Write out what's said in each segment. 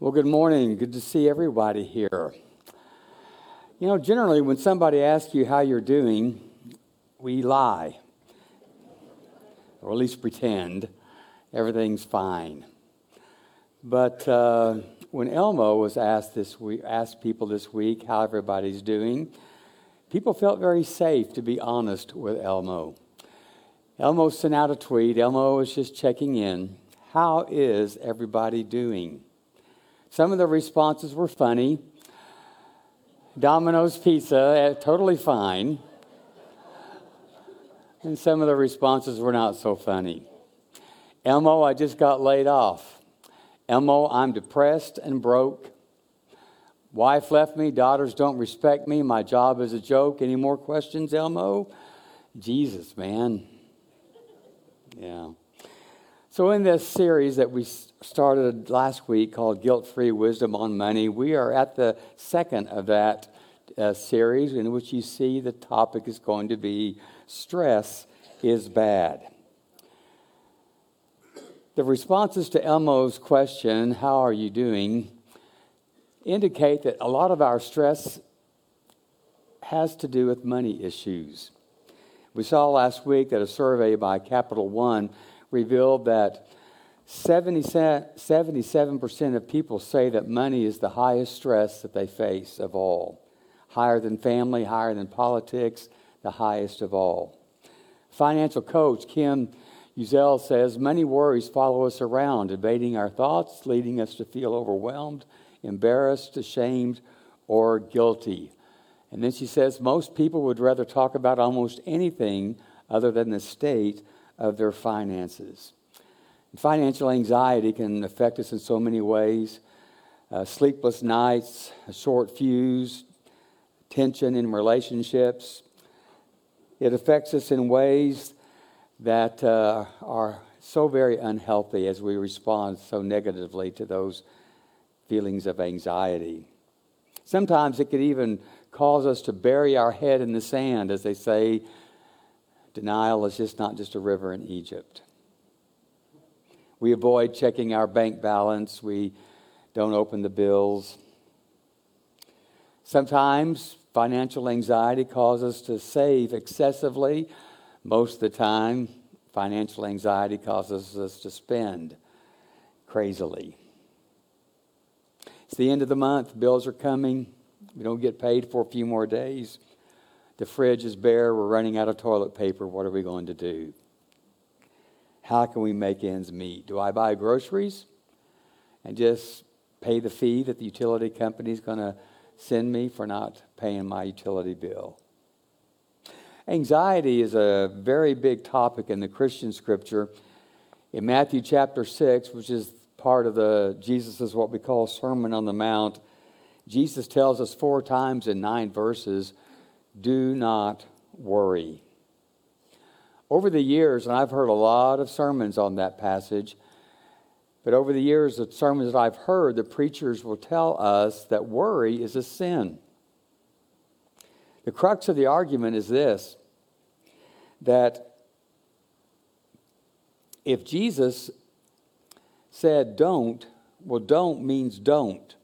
Well, good morning. Good to see everybody here. You know, generally, when somebody asks you how you're doing, we lie, or at least pretend everything's fine. But uh, when Elmo was asked this week, asked people this week how everybody's doing, people felt very safe to be honest with Elmo. Elmo sent out a tweet. Elmo was just checking in. How is everybody doing? Some of the responses were funny. Domino's Pizza, eh, totally fine. And some of the responses were not so funny. Elmo, I just got laid off. Elmo, I'm depressed and broke. Wife left me, daughters don't respect me, my job is a joke. Any more questions, Elmo? Jesus, man. Yeah. So, in this series that we started last week called Guilt Free Wisdom on Money, we are at the second of that uh, series in which you see the topic is going to be stress is bad. The responses to Elmo's question, How are you doing? indicate that a lot of our stress has to do with money issues. We saw last week that a survey by Capital One revealed that 77% of people say that money is the highest stress that they face of all. Higher than family, higher than politics, the highest of all. Financial coach Kim Uzel says money worries follow us around, invading our thoughts, leading us to feel overwhelmed, embarrassed, ashamed, or guilty. And then she says most people would rather talk about almost anything other than the state of their finances. Financial anxiety can affect us in so many ways uh, sleepless nights, a short fuse, tension in relationships. It affects us in ways that uh, are so very unhealthy as we respond so negatively to those feelings of anxiety. Sometimes it could even cause us to bury our head in the sand, as they say Denial is just not just a river in Egypt. We avoid checking our bank balance. We don't open the bills. Sometimes financial anxiety causes us to save excessively. Most of the time, financial anxiety causes us to spend crazily. It's the end of the month, bills are coming. We don't get paid for a few more days. The fridge is bare. We're running out of toilet paper. What are we going to do? How can we make ends meet? Do I buy groceries and just pay the fee that the utility company is going to send me for not paying my utility bill? Anxiety is a very big topic in the Christian scripture. In Matthew chapter 6, which is part of the Jesus is what we call Sermon on the Mount, Jesus tells us four times in nine verses do not worry. Over the years, and I've heard a lot of sermons on that passage, but over the years, the sermons that I've heard, the preachers will tell us that worry is a sin. The crux of the argument is this that if Jesus said don't, well, don't means don't.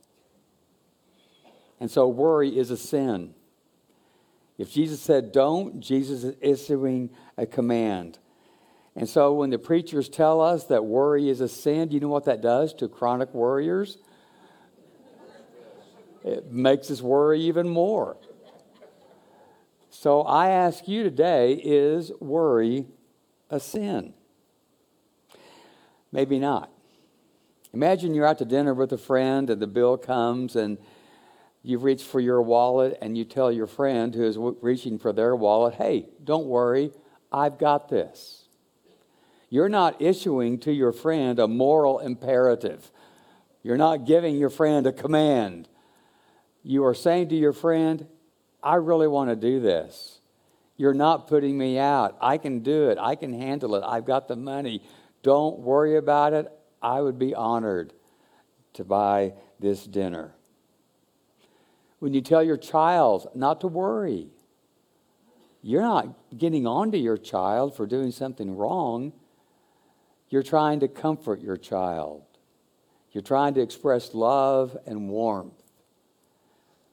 And so worry is a sin. If Jesus said don't, Jesus is issuing a command. And so when the preachers tell us that worry is a sin, do you know what that does to chronic worriers? It makes us worry even more. So I ask you today is worry a sin? Maybe not. Imagine you're out to dinner with a friend and the bill comes and you reach for your wallet and you tell your friend who is reaching for their wallet, hey, don't worry, I've got this. You're not issuing to your friend a moral imperative. You're not giving your friend a command. You are saying to your friend, I really want to do this. You're not putting me out. I can do it. I can handle it. I've got the money. Don't worry about it. I would be honored to buy this dinner. When you tell your child not to worry, you're not getting on to your child for doing something wrong. You're trying to comfort your child. You're trying to express love and warmth.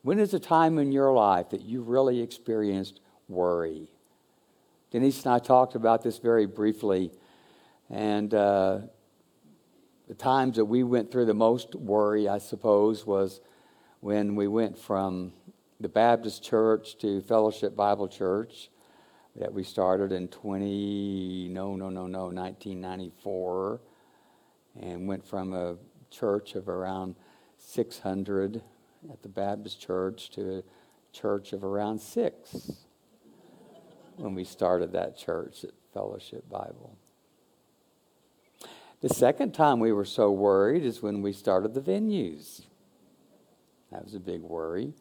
When is a time in your life that you really experienced worry? Denise and I talked about this very briefly, and uh, the times that we went through the most worry, I suppose, was when we went from the Baptist church to Fellowship Bible Church that we started in 20, no, no, no, no, 1994, and went from a church of around 600 at the Baptist church to a church of around six when we started that church at Fellowship Bible. The second time we were so worried is when we started the venues. That was a big worry.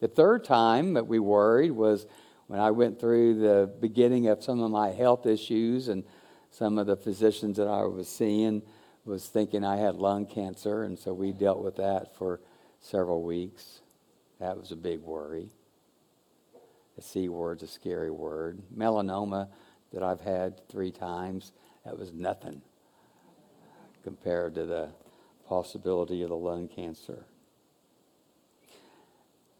The third time that we worried was when I went through the beginning of some of my health issues and some of the physicians that I was seeing was thinking I had lung cancer, and so we dealt with that for several weeks. That was a big worry. The C word's a scary word. Melanoma that I've had three times, that was nothing compared to the possibility of the lung cancer.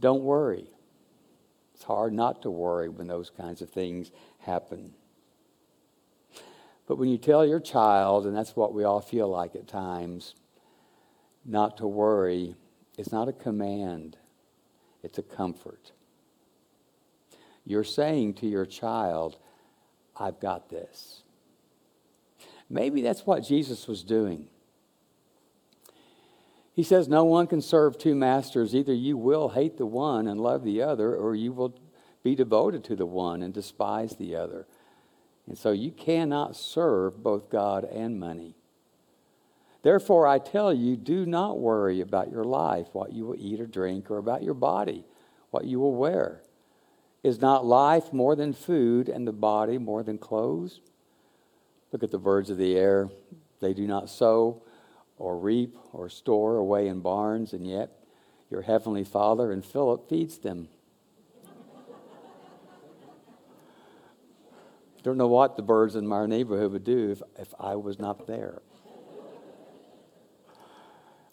Don't worry. It's hard not to worry when those kinds of things happen. But when you tell your child, and that's what we all feel like at times, not to worry, it's not a command, it's a comfort. You're saying to your child, I've got this. Maybe that's what Jesus was doing. He says, No one can serve two masters. Either you will hate the one and love the other, or you will be devoted to the one and despise the other. And so you cannot serve both God and money. Therefore, I tell you, do not worry about your life, what you will eat or drink, or about your body, what you will wear. Is not life more than food, and the body more than clothes? Look at the birds of the air. They do not sow or reap or store away in barns, and yet your heavenly Father and Philip feeds them. Don't know what the birds in my neighborhood would do if, if I was not there.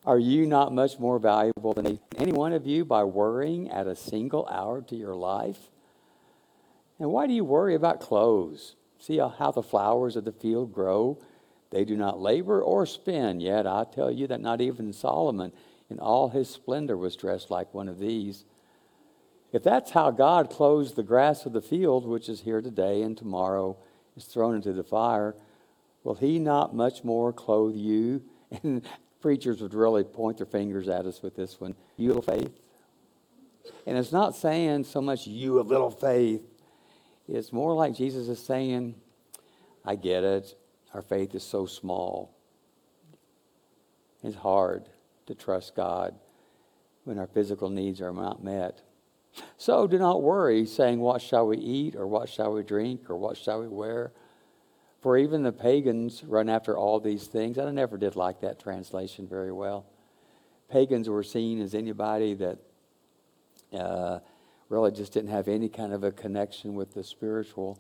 Are you not much more valuable than any one of you by worrying at a single hour to your life? And why do you worry about clothes? See how the flowers of the field grow? They do not labor or spin, yet I tell you that not even Solomon in all his splendor was dressed like one of these. If that's how God clothes the grass of the field, which is here today and tomorrow is thrown into the fire, will he not much more clothe you? And preachers would really point their fingers at us with this one you little faith. And it's not saying so much you of little faith, it's more like Jesus is saying, I get it. Our faith is so small. It's hard to trust God when our physical needs are not met. So do not worry, saying, What shall we eat, or what shall we drink, or what shall we wear? For even the pagans run after all these things. I never did like that translation very well. Pagans were seen as anybody that uh, really just didn't have any kind of a connection with the spiritual.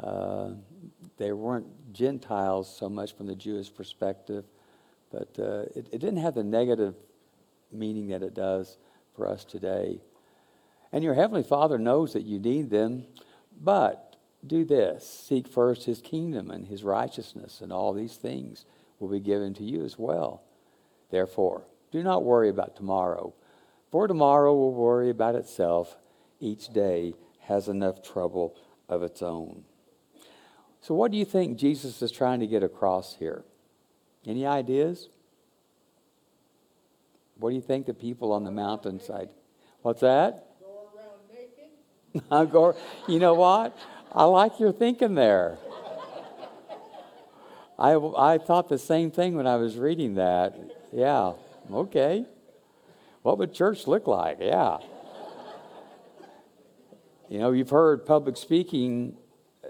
Uh, they weren't Gentiles so much from the Jewish perspective, but uh, it, it didn't have the negative meaning that it does for us today. And your Heavenly Father knows that you need them, but do this seek first His kingdom and His righteousness, and all these things will be given to you as well. Therefore, do not worry about tomorrow, for tomorrow will worry about itself. Each day has enough trouble of its own. So, what do you think Jesus is trying to get across here? Any ideas? What do you think the people on the mountainside? What's that? Go, around naked. you know what? I like your thinking there. I, I thought the same thing when I was reading that. Yeah, okay. What would church look like? Yeah. You know, you've heard public speaking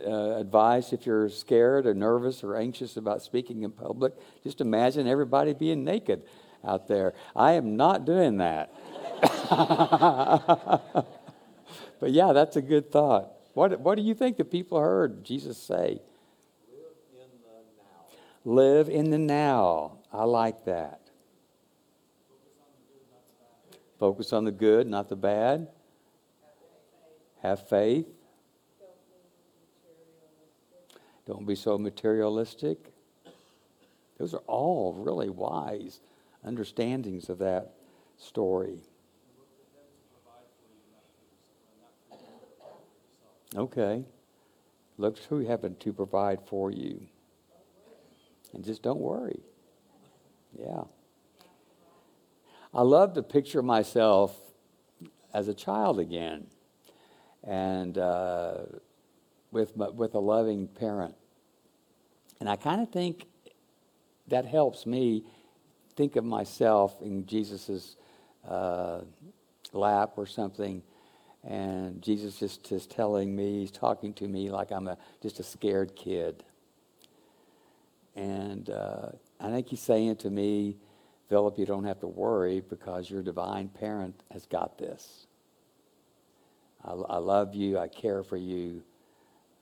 uh, advice if you're scared or nervous or anxious about speaking in public. Just imagine everybody being naked out there. I am not doing that. but yeah, that's a good thought. What, what do you think the people heard Jesus say? Live in the now. Live in the now. I like that. Focus on the good, not the bad. Have faith. Don't be so materialistic. Those are all really wise understandings of that story. Okay. Look who happened to provide for you. And just don't worry. Yeah. I love to picture myself as a child again and uh, with, with a loving parent. And I kind of think that helps me think of myself in Jesus' uh, lap or something. And Jesus just is telling me, he's talking to me like I'm a, just a scared kid. And uh, I think he's saying to me, Philip, you don't have to worry because your divine parent has got this. I, I love you, I care for you,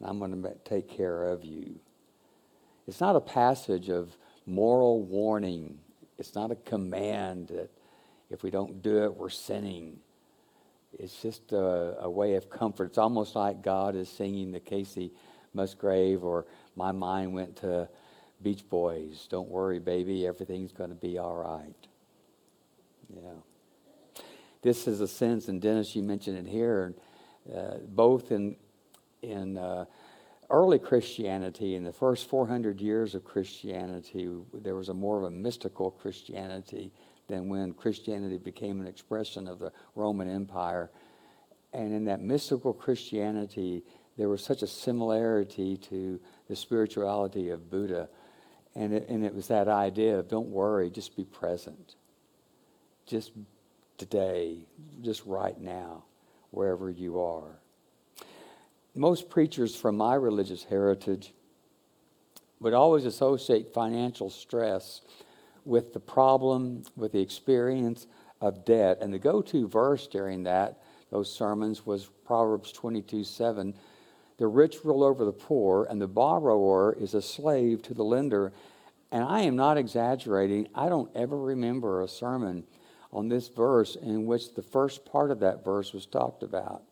and I'm going to take care of you. It's not a passage of moral warning, it's not a command that if we don't do it, we're sinning. It's just a, a way of comfort. It's almost like God is singing the Kacey Musgrave, or my mind went to Beach Boys. Don't worry, baby, everything's going to be all right. Yeah. This is a sense, and Dennis, you mentioned it here, uh, both in, in uh, early Christianity, in the first 400 years of Christianity, there was a more of a mystical Christianity than when Christianity became an expression of the Roman Empire. And in that mystical Christianity, there was such a similarity to the spirituality of Buddha. And it, and it was that idea of don't worry, just be present. Just today, just right now, wherever you are. Most preachers from my religious heritage would always associate financial stress with the problem, with the experience of debt. And the go to verse during that, those sermons, was Proverbs 22 7. The rich rule over the poor, and the borrower is a slave to the lender. And I am not exaggerating. I don't ever remember a sermon on this verse in which the first part of that verse was talked about.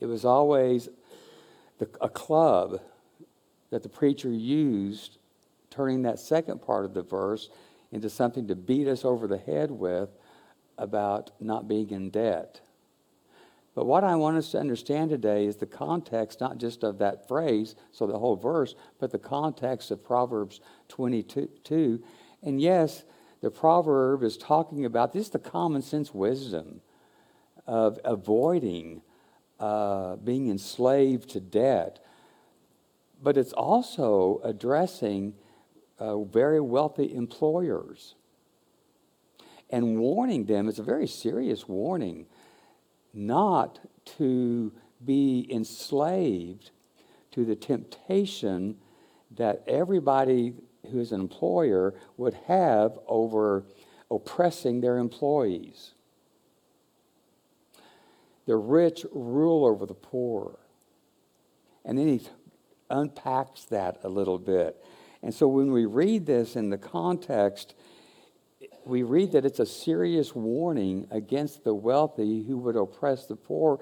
It was always the, a club that the preacher used turning that second part of the verse into something to beat us over the head with about not being in debt. But what I want us to understand today is the context, not just of that phrase, so the whole verse, but the context of Proverbs 22. And yes, the proverb is talking about this is the common sense wisdom of avoiding uh, being enslaved to debt, but it's also addressing uh, very wealthy employers and warning them, it's a very serious warning, not to be enslaved to the temptation that everybody who is an employer would have over oppressing their employees. The rich rule over the poor. And then he unpacks that a little bit. And so when we read this in the context, we read that it's a serious warning against the wealthy who would oppress the poor.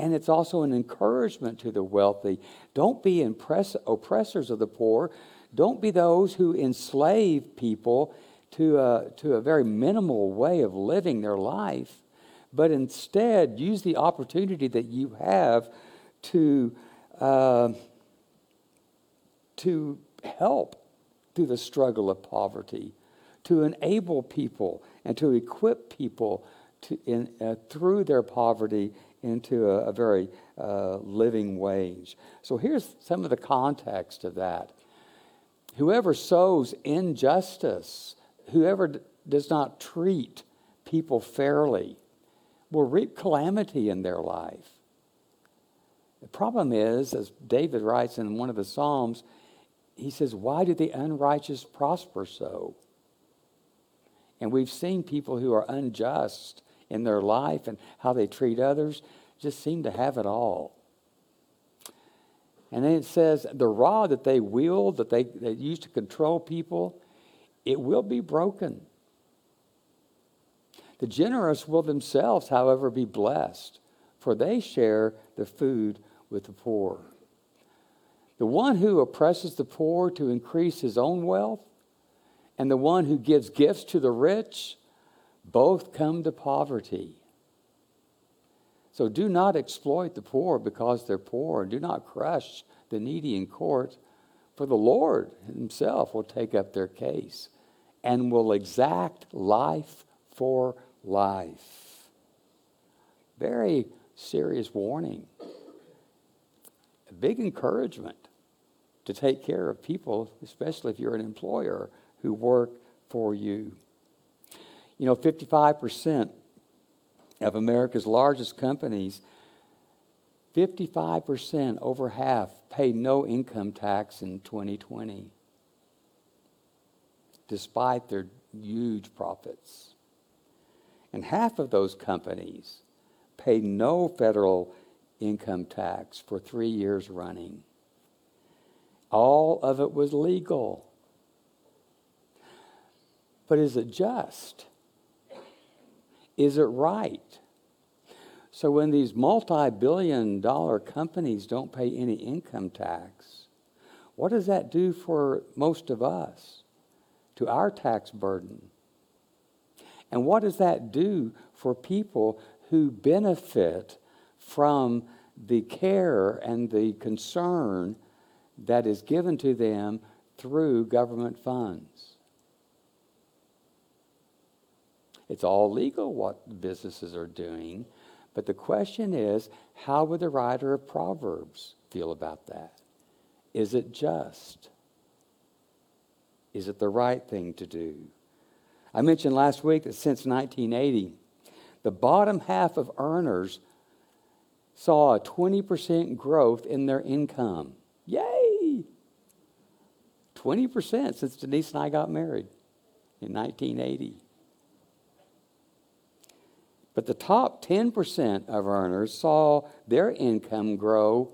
And it's also an encouragement to the wealthy. Don't be impress- oppressors of the poor. Don't be those who enslave people to a, to a very minimal way of living their life, but instead use the opportunity that you have to, uh, to help through the struggle of poverty, to enable people and to equip people to, in, uh, through their poverty into a, a very uh, living wage. So here's some of the context of that. Whoever sows injustice, whoever d- does not treat people fairly, will reap calamity in their life. The problem is, as David writes in one of the Psalms, he says, Why do the unrighteous prosper so? And we've seen people who are unjust in their life and how they treat others just seem to have it all. And then it says the rod that they wield, that they, they use to control people, it will be broken. The generous will themselves, however, be blessed, for they share the food with the poor. The one who oppresses the poor to increase his own wealth, and the one who gives gifts to the rich, both come to poverty. So do not exploit the poor because they're poor, and do not crush the needy in court, for the Lord himself will take up their case and will exact life for life. Very serious warning. A big encouragement to take care of people, especially if you're an employer who work for you. You know, 55% of America's largest companies, 55%, over half, paid no income tax in 2020, despite their huge profits. And half of those companies paid no federal income tax for three years running. All of it was legal. But is it just? Is it right? So when these multi billion dollar companies don't pay any income tax, what does that do for most of us, to our tax burden? And what does that do for people who benefit from the care and the concern that is given to them through government funds? It's all legal what businesses are doing, but the question is how would the writer of Proverbs feel about that? Is it just? Is it the right thing to do? I mentioned last week that since 1980, the bottom half of earners saw a 20% growth in their income. Yay! 20% since Denise and I got married in 1980. But the top 10% of earners saw their income grow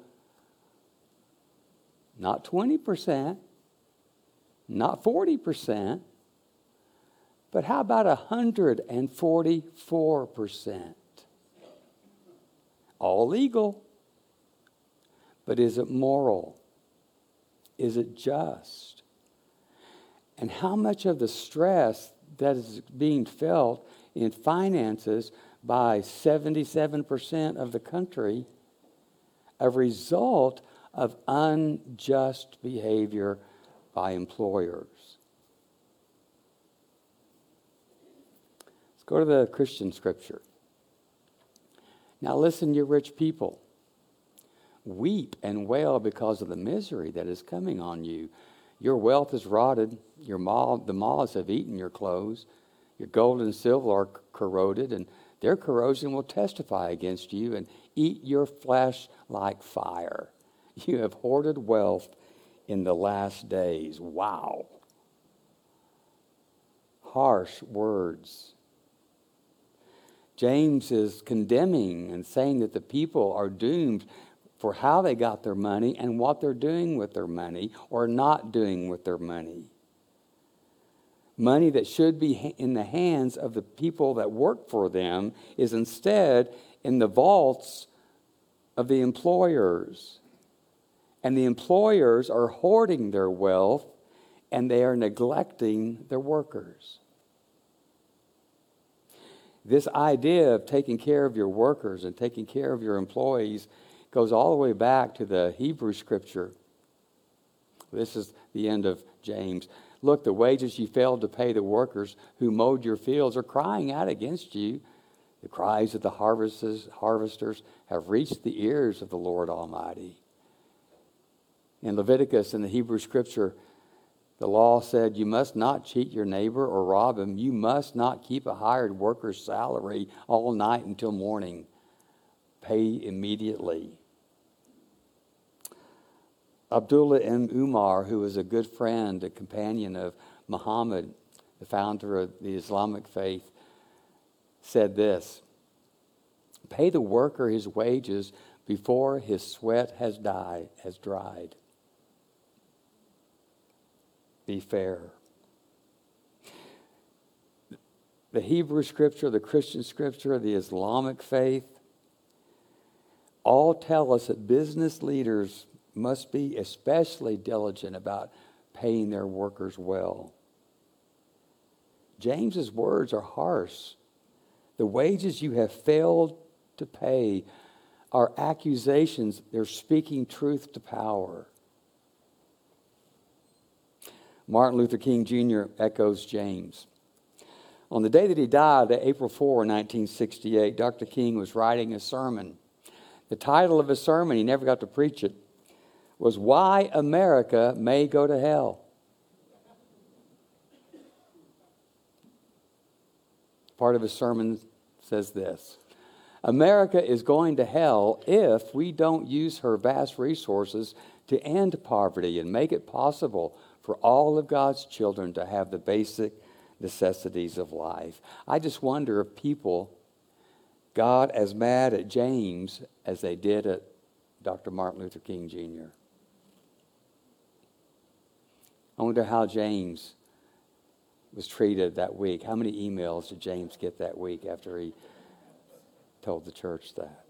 not 20%, not 40%, but how about 144%? All legal. But is it moral? Is it just? And how much of the stress that is being felt in finances by 77% of the country a result of unjust behavior by employers? Let's go to the Christian scripture. Now, listen, you rich people. Weep and wail because of the misery that is coming on you. Your wealth is rotted. Your moth, the moths have eaten your clothes. Your gold and silver are corroded, and their corrosion will testify against you and eat your flesh like fire. You have hoarded wealth in the last days. Wow. Harsh words. James is condemning and saying that the people are doomed for how they got their money and what they're doing with their money or not doing with their money. Money that should be in the hands of the people that work for them is instead in the vaults of the employers. And the employers are hoarding their wealth and they are neglecting their workers. This idea of taking care of your workers and taking care of your employees goes all the way back to the Hebrew scripture. This is the end of James. Look, the wages you failed to pay the workers who mowed your fields are crying out against you. The cries of the harvesters have reached the ears of the Lord Almighty. In Leviticus, in the Hebrew scripture, the law said you must not cheat your neighbor or rob him. You must not keep a hired worker's salary all night until morning. Pay immediately. Abdullah ibn Umar, who was a good friend, a companion of Muhammad, the founder of the Islamic faith, said this Pay the worker his wages before his sweat has died, has dried be fair. the Hebrew scripture, the Christian scripture, the Islamic faith, all tell us that business leaders must be especially diligent about paying their workers well. James's words are harsh. The wages you have failed to pay are accusations. They're speaking truth to power. Martin Luther King Jr. echoes James. On the day that he died, April 4, 1968, Dr. King was writing a sermon. The title of his sermon, he never got to preach it, was Why America May Go to Hell. Part of his sermon says this America is going to hell if we don't use her vast resources to end poverty and make it possible for all of God's children to have the basic necessities of life. I just wonder if people got as mad at James as they did at Dr. Martin Luther King Jr. I wonder how James was treated that week. How many emails did James get that week after he told the church that?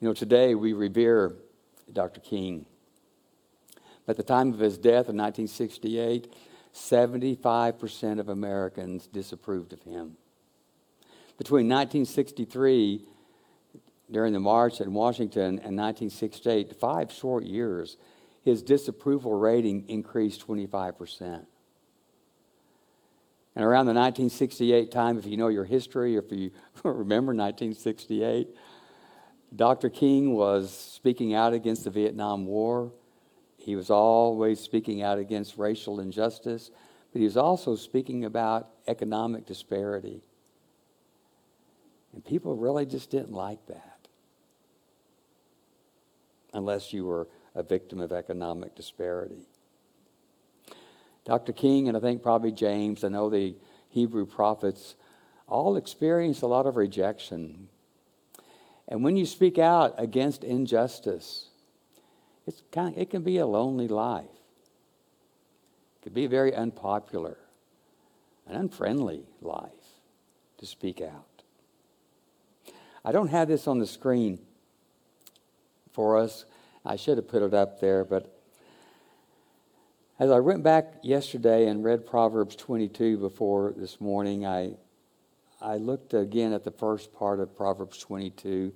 You know, today we revere Dr. King. At the time of his death in 1968, 75% of Americans disapproved of him. Between 1963, during the march in Washington, and 1968, five short years, his disapproval rating increased 25%. And around the 1968 time, if you know your history, if you remember 1968, Dr. King was speaking out against the Vietnam War. He was always speaking out against racial injustice, but he was also speaking about economic disparity. And people really just didn't like that. Unless you were a victim of economic disparity. Dr. King, and I think probably James, I know the Hebrew prophets, all experienced a lot of rejection. And when you speak out against injustice, it's kind of, it can be a lonely life. It can be a very unpopular, an unfriendly life to speak out. I don't have this on the screen for us. I should have put it up there, but as I went back yesterday and read Proverbs 22 before this morning, I, I looked again at the first part of Proverbs 22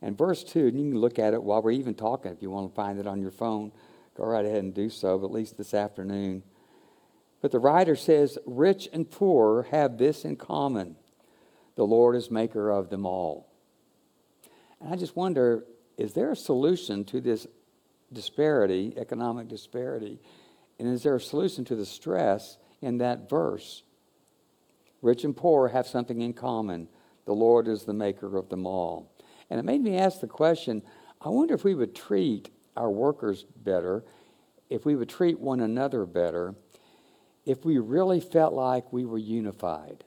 and verse 2, and you can look at it while we're even talking if you want to find it on your phone. Go right ahead and do so, at least this afternoon. But the writer says, Rich and poor have this in common the Lord is maker of them all. And I just wonder is there a solution to this disparity, economic disparity? And is there a solution to the stress in that verse? Rich and poor have something in common. The Lord is the maker of them all. And it made me ask the question I wonder if we would treat our workers better, if we would treat one another better, if we really felt like we were unified,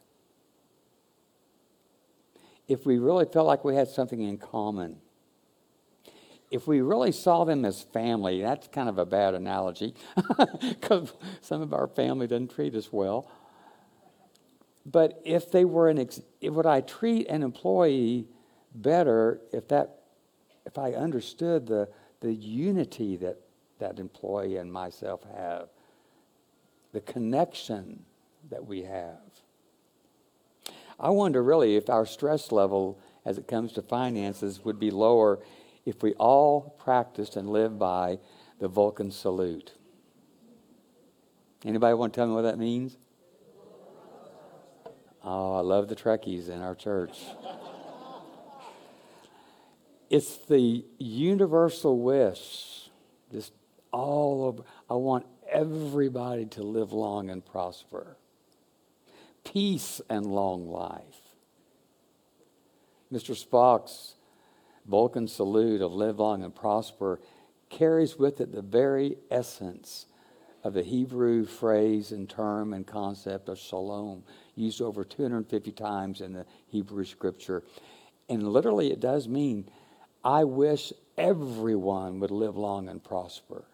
if we really felt like we had something in common. If we really saw them as family, that's kind of a bad analogy because some of our family doesn't treat us well. But if they were an, ex- would I treat an employee better if that if I understood the the unity that that employee and myself have, the connection that we have. I wonder really if our stress level as it comes to finances would be lower if we all practiced and lived by the Vulcan salute. Anybody want to tell me what that means? Oh, I love the Trekkies in our church. It's the universal wish, just all over. I want everybody to live long and prosper, peace and long life. Mr. Spock's Vulcan salute of live long and prosper carries with it the very essence of the Hebrew phrase and term and concept of shalom, used over 250 times in the Hebrew scripture. And literally, it does mean I wish everyone would live long and prosper.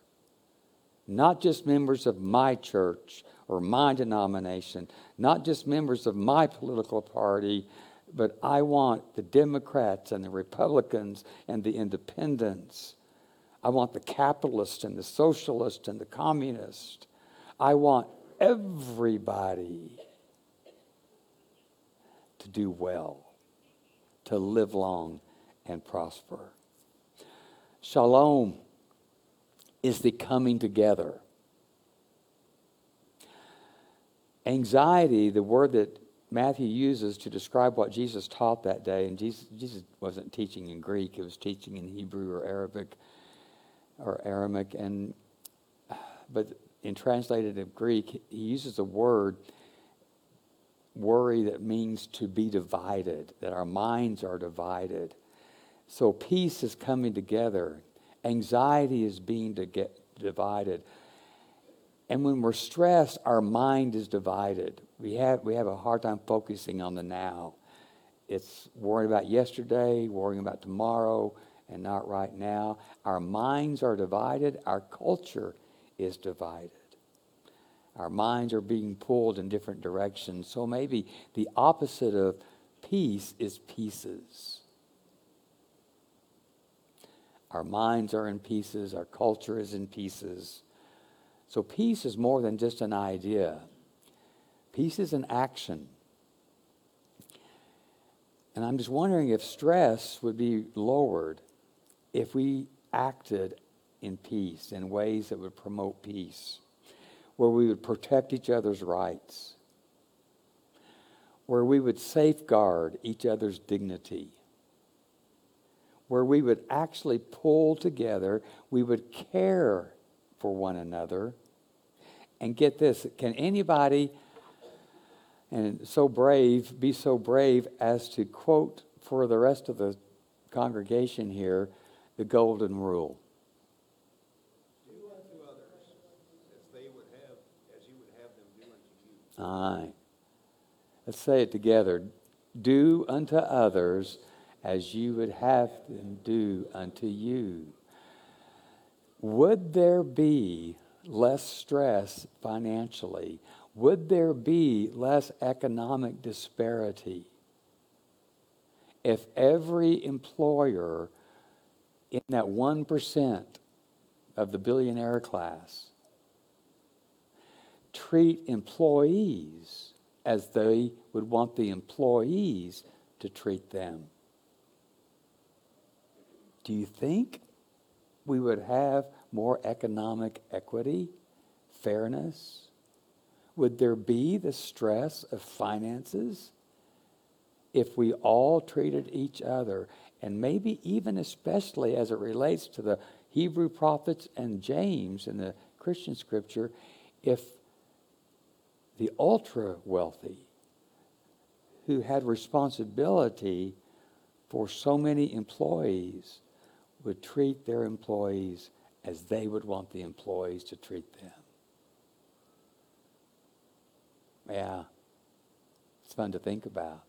not just members of my church or my denomination, not just members of my political party, but I want the Democrats and the Republicans and the independents. I want the capitalists and the socialists and the communists. I want everybody to do well, to live long and prosper. Shalom is the coming together. Anxiety, the word that Matthew uses to describe what Jesus taught that day, and Jesus, Jesus wasn't teaching in Greek, he was teaching in Hebrew or Arabic or Aramaic, and but in translated of Greek, he uses a word worry that means to be divided, that our minds are divided. So peace is coming together. Anxiety is being to get divided. And when we're stressed, our mind is divided. We have, we have a hard time focusing on the now. It's worrying about yesterday, worrying about tomorrow, and not right now. Our minds are divided. Our culture is divided. Our minds are being pulled in different directions. So maybe the opposite of peace is pieces. Our minds are in pieces, our culture is in pieces. So peace is more than just an idea, peace is an action. And I'm just wondering if stress would be lowered if we acted in peace in ways that would promote peace, where we would protect each other's rights, where we would safeguard each other's dignity where we would actually pull together, we would care for one another. And get this can anybody, and so brave, be so brave as to quote for the rest of the congregation here the golden rule? Do unto others as they would have, as you would have them do unto you. All right. Let's say it together. Do unto others as you would have them do unto you. Would there be less stress financially? Would there be less economic disparity if every employer in that 1% of the billionaire class treat employees as they would want the employees to treat them? Do you think we would have more economic equity, fairness? Would there be the stress of finances if we all treated each other, and maybe even especially as it relates to the Hebrew prophets and James in the Christian scripture, if the ultra wealthy who had responsibility for so many employees would treat their employees as they would want the employees to treat them. Yeah, it's fun to think about.